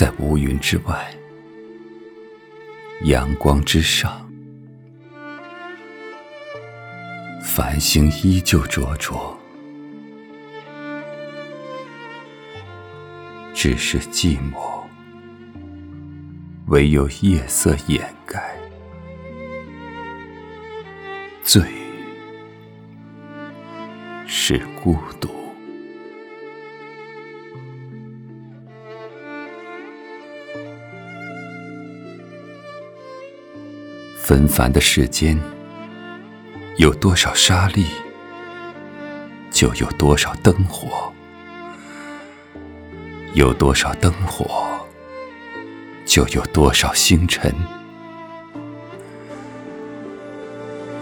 在乌云之外，阳光之上，繁星依旧灼灼，只是寂寞，唯有夜色掩盖。最是孤独。纷繁的世间，有多少沙粒，就有多少灯火；有多少灯火，就有多少星辰。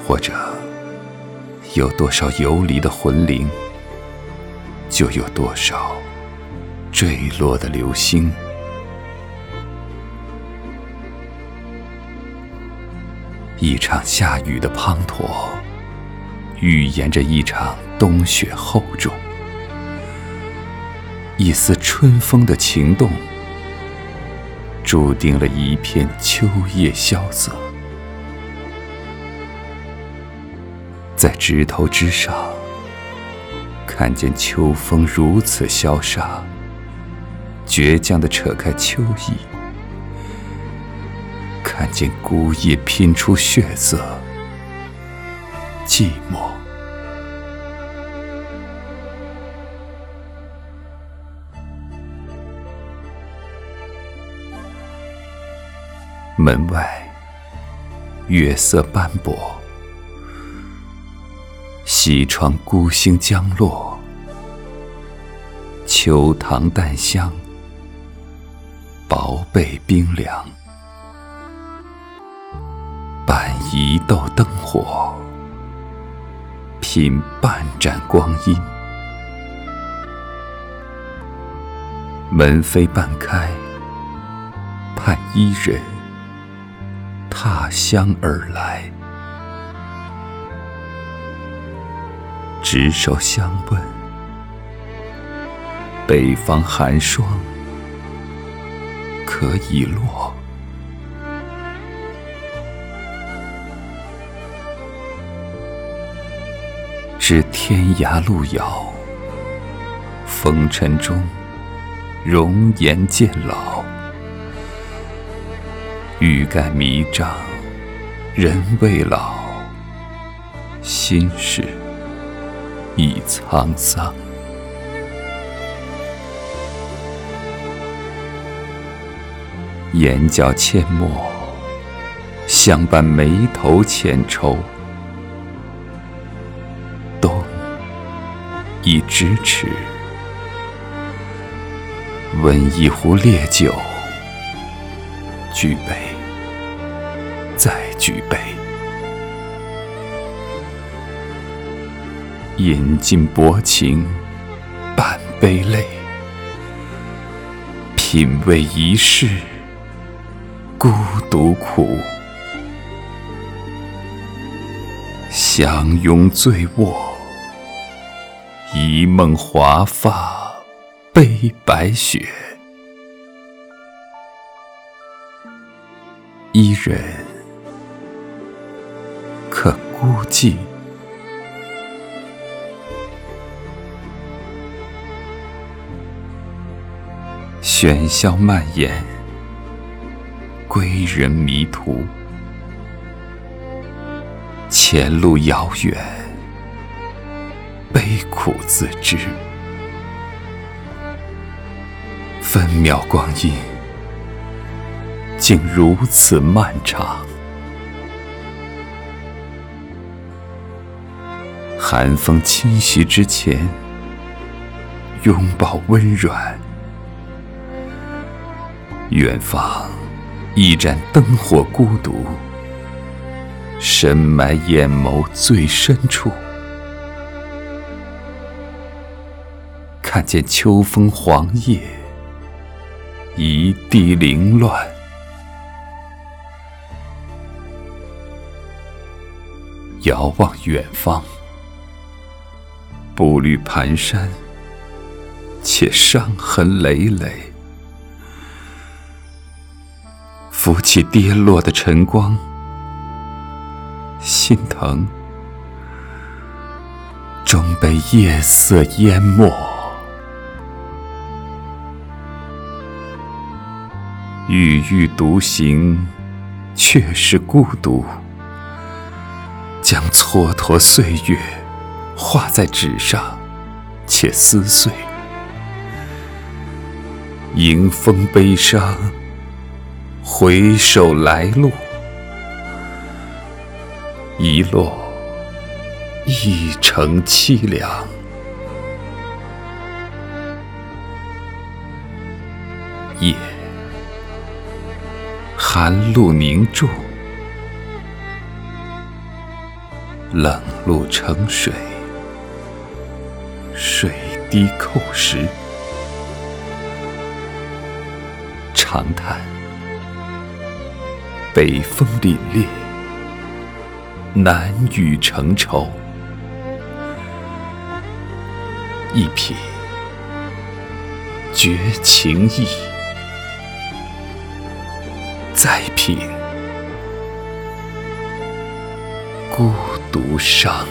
或者，有多少游离的魂灵，就有多少坠落的流星。一场下雨的滂沱，预言着一场冬雪厚重；一丝春风的情动，注定了一片秋叶萧瑟。在枝头之上，看见秋风如此潇洒，倔强地扯开秋意；看见孤叶拼出血色，寂寞。门外，月色斑驳。西窗孤星将落，秋堂淡香，薄被冰凉。一道灯火，品半盏光阴。门扉半开，盼伊人踏香而来。执手相问，北方寒霜可已落。知天涯路遥，风尘中容颜渐老。欲盖弥彰，人未老，心事。已沧桑，眼角阡陌，相伴眉头浅愁。一咫尺，温一壶烈酒，举杯，再举杯。饮尽薄情，半杯泪，品味一世孤独苦。相拥醉卧，一梦华发悲白雪。伊人可孤寂？喧嚣蔓延，归人迷途。前路遥远，悲苦自知。分秒光阴，竟如此漫长。寒风侵袭之前，拥抱温软。远方，一盏灯火孤独，深埋眼眸最深处。看见秋风黄叶，一地凌乱。遥望远方，步履蹒跚，且伤痕累累。扶起跌落的晨光，心疼终被夜色淹没。郁郁独行，却是孤独。将蹉跎岁月画在纸上，且撕碎。迎风悲伤，回首来路，一落一城凄凉。夜，寒露凝重，冷露成水，水滴扣石。长叹，北风凛冽，南雨成愁。一品绝情意，再品孤独伤。